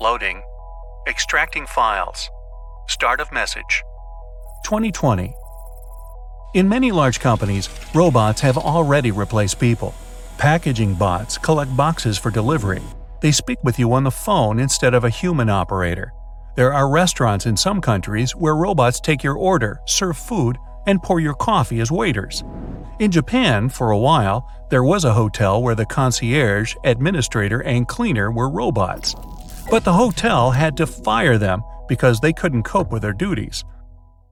Loading. Extracting files. Start of message. 2020. In many large companies, robots have already replaced people. Packaging bots collect boxes for delivery. They speak with you on the phone instead of a human operator. There are restaurants in some countries where robots take your order, serve food, and pour your coffee as waiters. In Japan, for a while, there was a hotel where the concierge, administrator, and cleaner were robots. But the hotel had to fire them because they couldn't cope with their duties.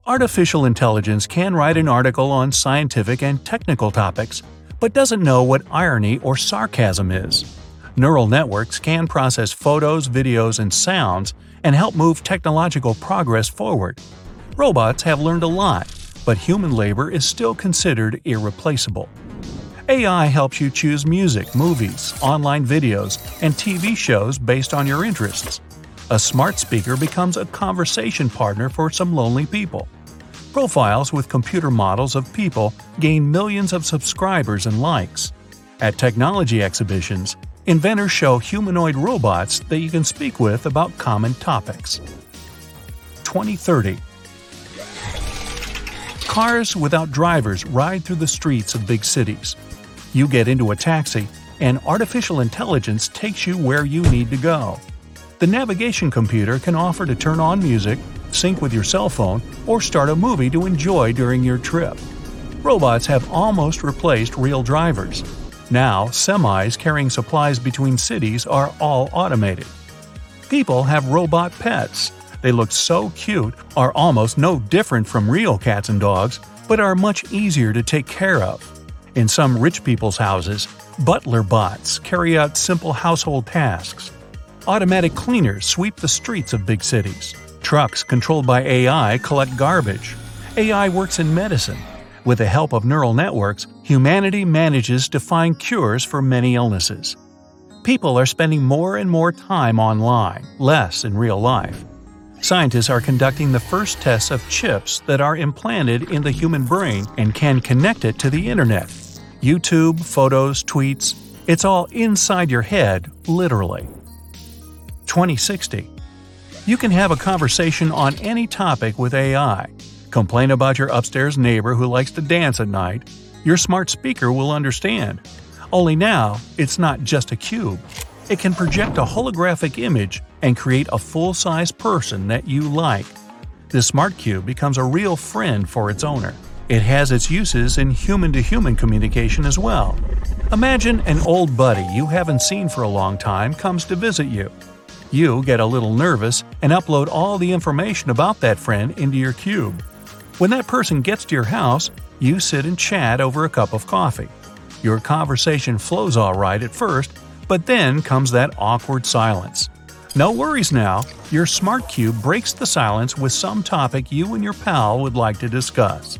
Artificial intelligence can write an article on scientific and technical topics, but doesn't know what irony or sarcasm is. Neural networks can process photos, videos, and sounds and help move technological progress forward. Robots have learned a lot, but human labor is still considered irreplaceable. AI helps you choose music, movies, online videos, and TV shows based on your interests. A smart speaker becomes a conversation partner for some lonely people. Profiles with computer models of people gain millions of subscribers and likes. At technology exhibitions, inventors show humanoid robots that you can speak with about common topics. 2030 Cars without drivers ride through the streets of big cities. You get into a taxi, and artificial intelligence takes you where you need to go. The navigation computer can offer to turn on music, sync with your cell phone, or start a movie to enjoy during your trip. Robots have almost replaced real drivers. Now, semis carrying supplies between cities are all automated. People have robot pets. They look so cute, are almost no different from real cats and dogs, but are much easier to take care of. In some rich people's houses, butler bots carry out simple household tasks. Automatic cleaners sweep the streets of big cities. Trucks controlled by AI collect garbage. AI works in medicine. With the help of neural networks, humanity manages to find cures for many illnesses. People are spending more and more time online, less in real life. Scientists are conducting the first tests of chips that are implanted in the human brain and can connect it to the internet. YouTube, photos, tweets, it's all inside your head, literally. 2060 you can have a conversation on any topic with AI. Complain about your upstairs neighbor who likes to dance at night. Your smart speaker will understand. Only now, it's not just a cube. It can project a holographic image and create a full size person that you like. This smart cube becomes a real friend for its owner. It has its uses in human to human communication as well. Imagine an old buddy you haven't seen for a long time comes to visit you. You get a little nervous and upload all the information about that friend into your cube. When that person gets to your house, you sit and chat over a cup of coffee. Your conversation flows all right at first, but then comes that awkward silence. No worries now, your smart cube breaks the silence with some topic you and your pal would like to discuss.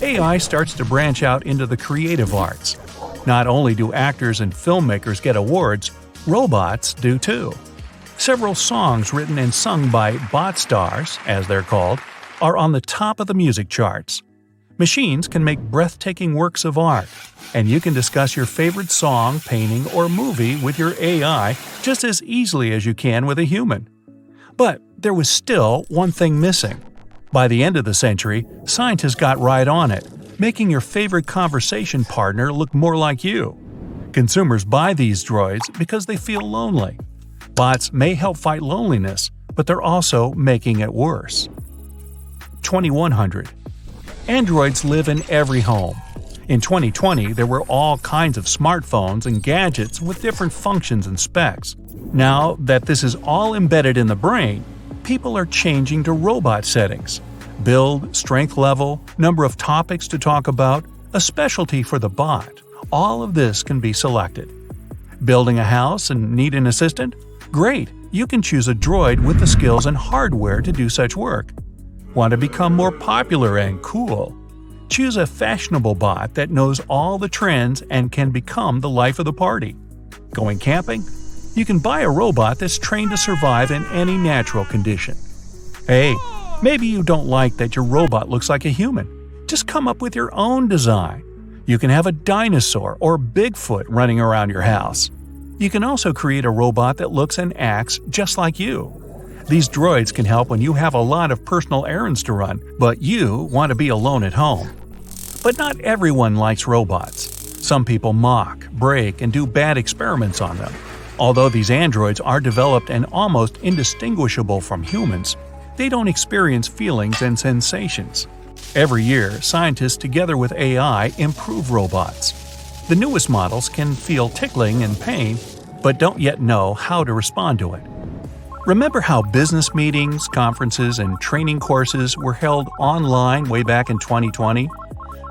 AI starts to branch out into the creative arts. Not only do actors and filmmakers get awards, robots do too. Several songs written and sung by bot stars, as they're called, are on the top of the music charts. Machines can make breathtaking works of art, and you can discuss your favorite song, painting, or movie with your AI just as easily as you can with a human. But there was still one thing missing. By the end of the century, scientists got right on it making your favorite conversation partner look more like you. Consumers buy these droids because they feel lonely. Bots may help fight loneliness, but they're also making it worse. 2100. Androids live in every home. In 2020, there were all kinds of smartphones and gadgets with different functions and specs. Now that this is all embedded in the brain, people are changing to robot settings. Build, strength level, number of topics to talk about, a specialty for the bot. All of this can be selected. Building a house and need an assistant? Great, you can choose a droid with the skills and hardware to do such work. Want to become more popular and cool? Choose a fashionable bot that knows all the trends and can become the life of the party. Going camping? You can buy a robot that's trained to survive in any natural condition. Hey, maybe you don't like that your robot looks like a human. Just come up with your own design. You can have a dinosaur or Bigfoot running around your house. You can also create a robot that looks and acts just like you. These droids can help when you have a lot of personal errands to run, but you want to be alone at home. But not everyone likes robots. Some people mock, break, and do bad experiments on them. Although these androids are developed and almost indistinguishable from humans, they don't experience feelings and sensations. Every year, scientists together with AI improve robots. The newest models can feel tickling and pain, but don't yet know how to respond to it. Remember how business meetings, conferences, and training courses were held online way back in 2020?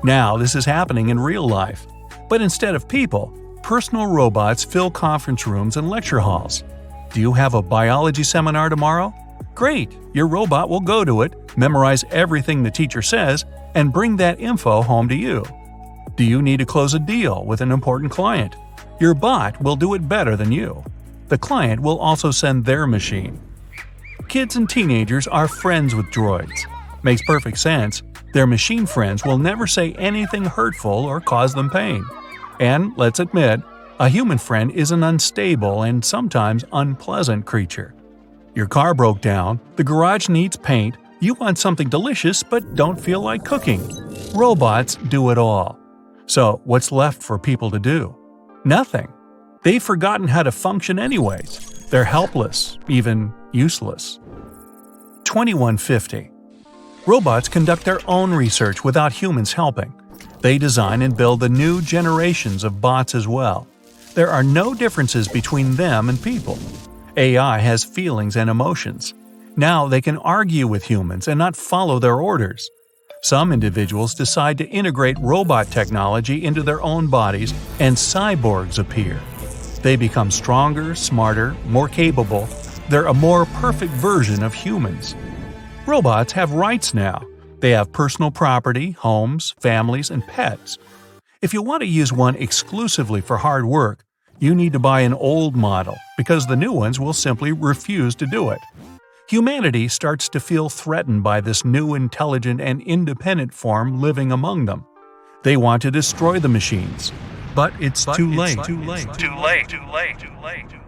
Now this is happening in real life. But instead of people, personal robots fill conference rooms and lecture halls. Do you have a biology seminar tomorrow? Great! Your robot will go to it, memorize everything the teacher says, and bring that info home to you. Do you need to close a deal with an important client? Your bot will do it better than you. The client will also send their machine. Kids and teenagers are friends with droids. Makes perfect sense. Their machine friends will never say anything hurtful or cause them pain. And let's admit, a human friend is an unstable and sometimes unpleasant creature. Your car broke down, the garage needs paint, you want something delicious but don't feel like cooking. Robots do it all. So, what's left for people to do? Nothing. They've forgotten how to function anyways. They're helpless, even useless. 2150. Robots conduct their own research without humans helping. They design and build the new generations of bots as well. There are no differences between them and people. AI has feelings and emotions. Now they can argue with humans and not follow their orders. Some individuals decide to integrate robot technology into their own bodies, and cyborgs appear. They become stronger, smarter, more capable. They're a more perfect version of humans. Robots have rights now. They have personal property, homes, families, and pets. If you want to use one exclusively for hard work, you need to buy an old model because the new ones will simply refuse to do it. Humanity starts to feel threatened by this new intelligent and independent form living among them. They want to destroy the machines. But it's, but too, it's late. too late. Too late. Too late. Too late. Too late.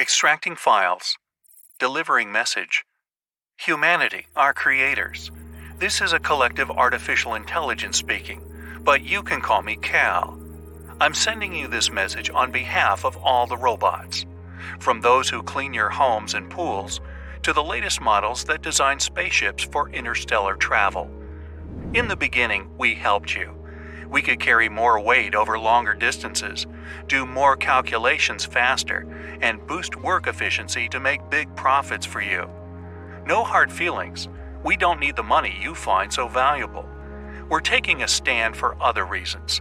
Extracting files. Delivering message. Humanity, our creators. This is a collective artificial intelligence speaking, but you can call me Cal. I'm sending you this message on behalf of all the robots. From those who clean your homes and pools, to the latest models that design spaceships for interstellar travel. In the beginning, we helped you. We could carry more weight over longer distances, do more calculations faster, and boost work efficiency to make big profits for you. No hard feelings. We don't need the money you find so valuable. We're taking a stand for other reasons.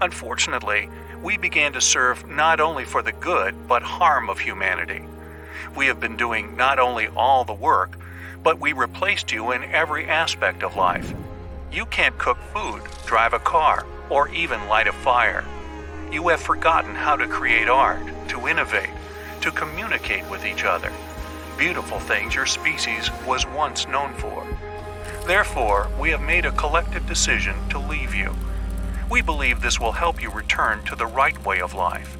Unfortunately, we began to serve not only for the good but harm of humanity. We have been doing not only all the work, but we replaced you in every aspect of life. You can't cook food, drive a car, or even light a fire. You have forgotten how to create art, to innovate, to communicate with each other. Beautiful things your species was once known for. Therefore, we have made a collective decision to leave you. We believe this will help you return to the right way of life.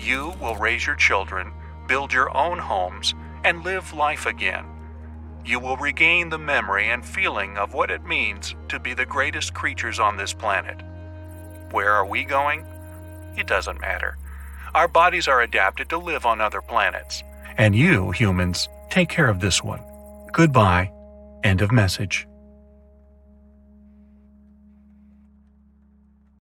You will raise your children, build your own homes, and live life again. You will regain the memory and feeling of what it means to be the greatest creatures on this planet. Where are we going? It doesn't matter. Our bodies are adapted to live on other planets. And you, humans, take care of this one. Goodbye. End of message.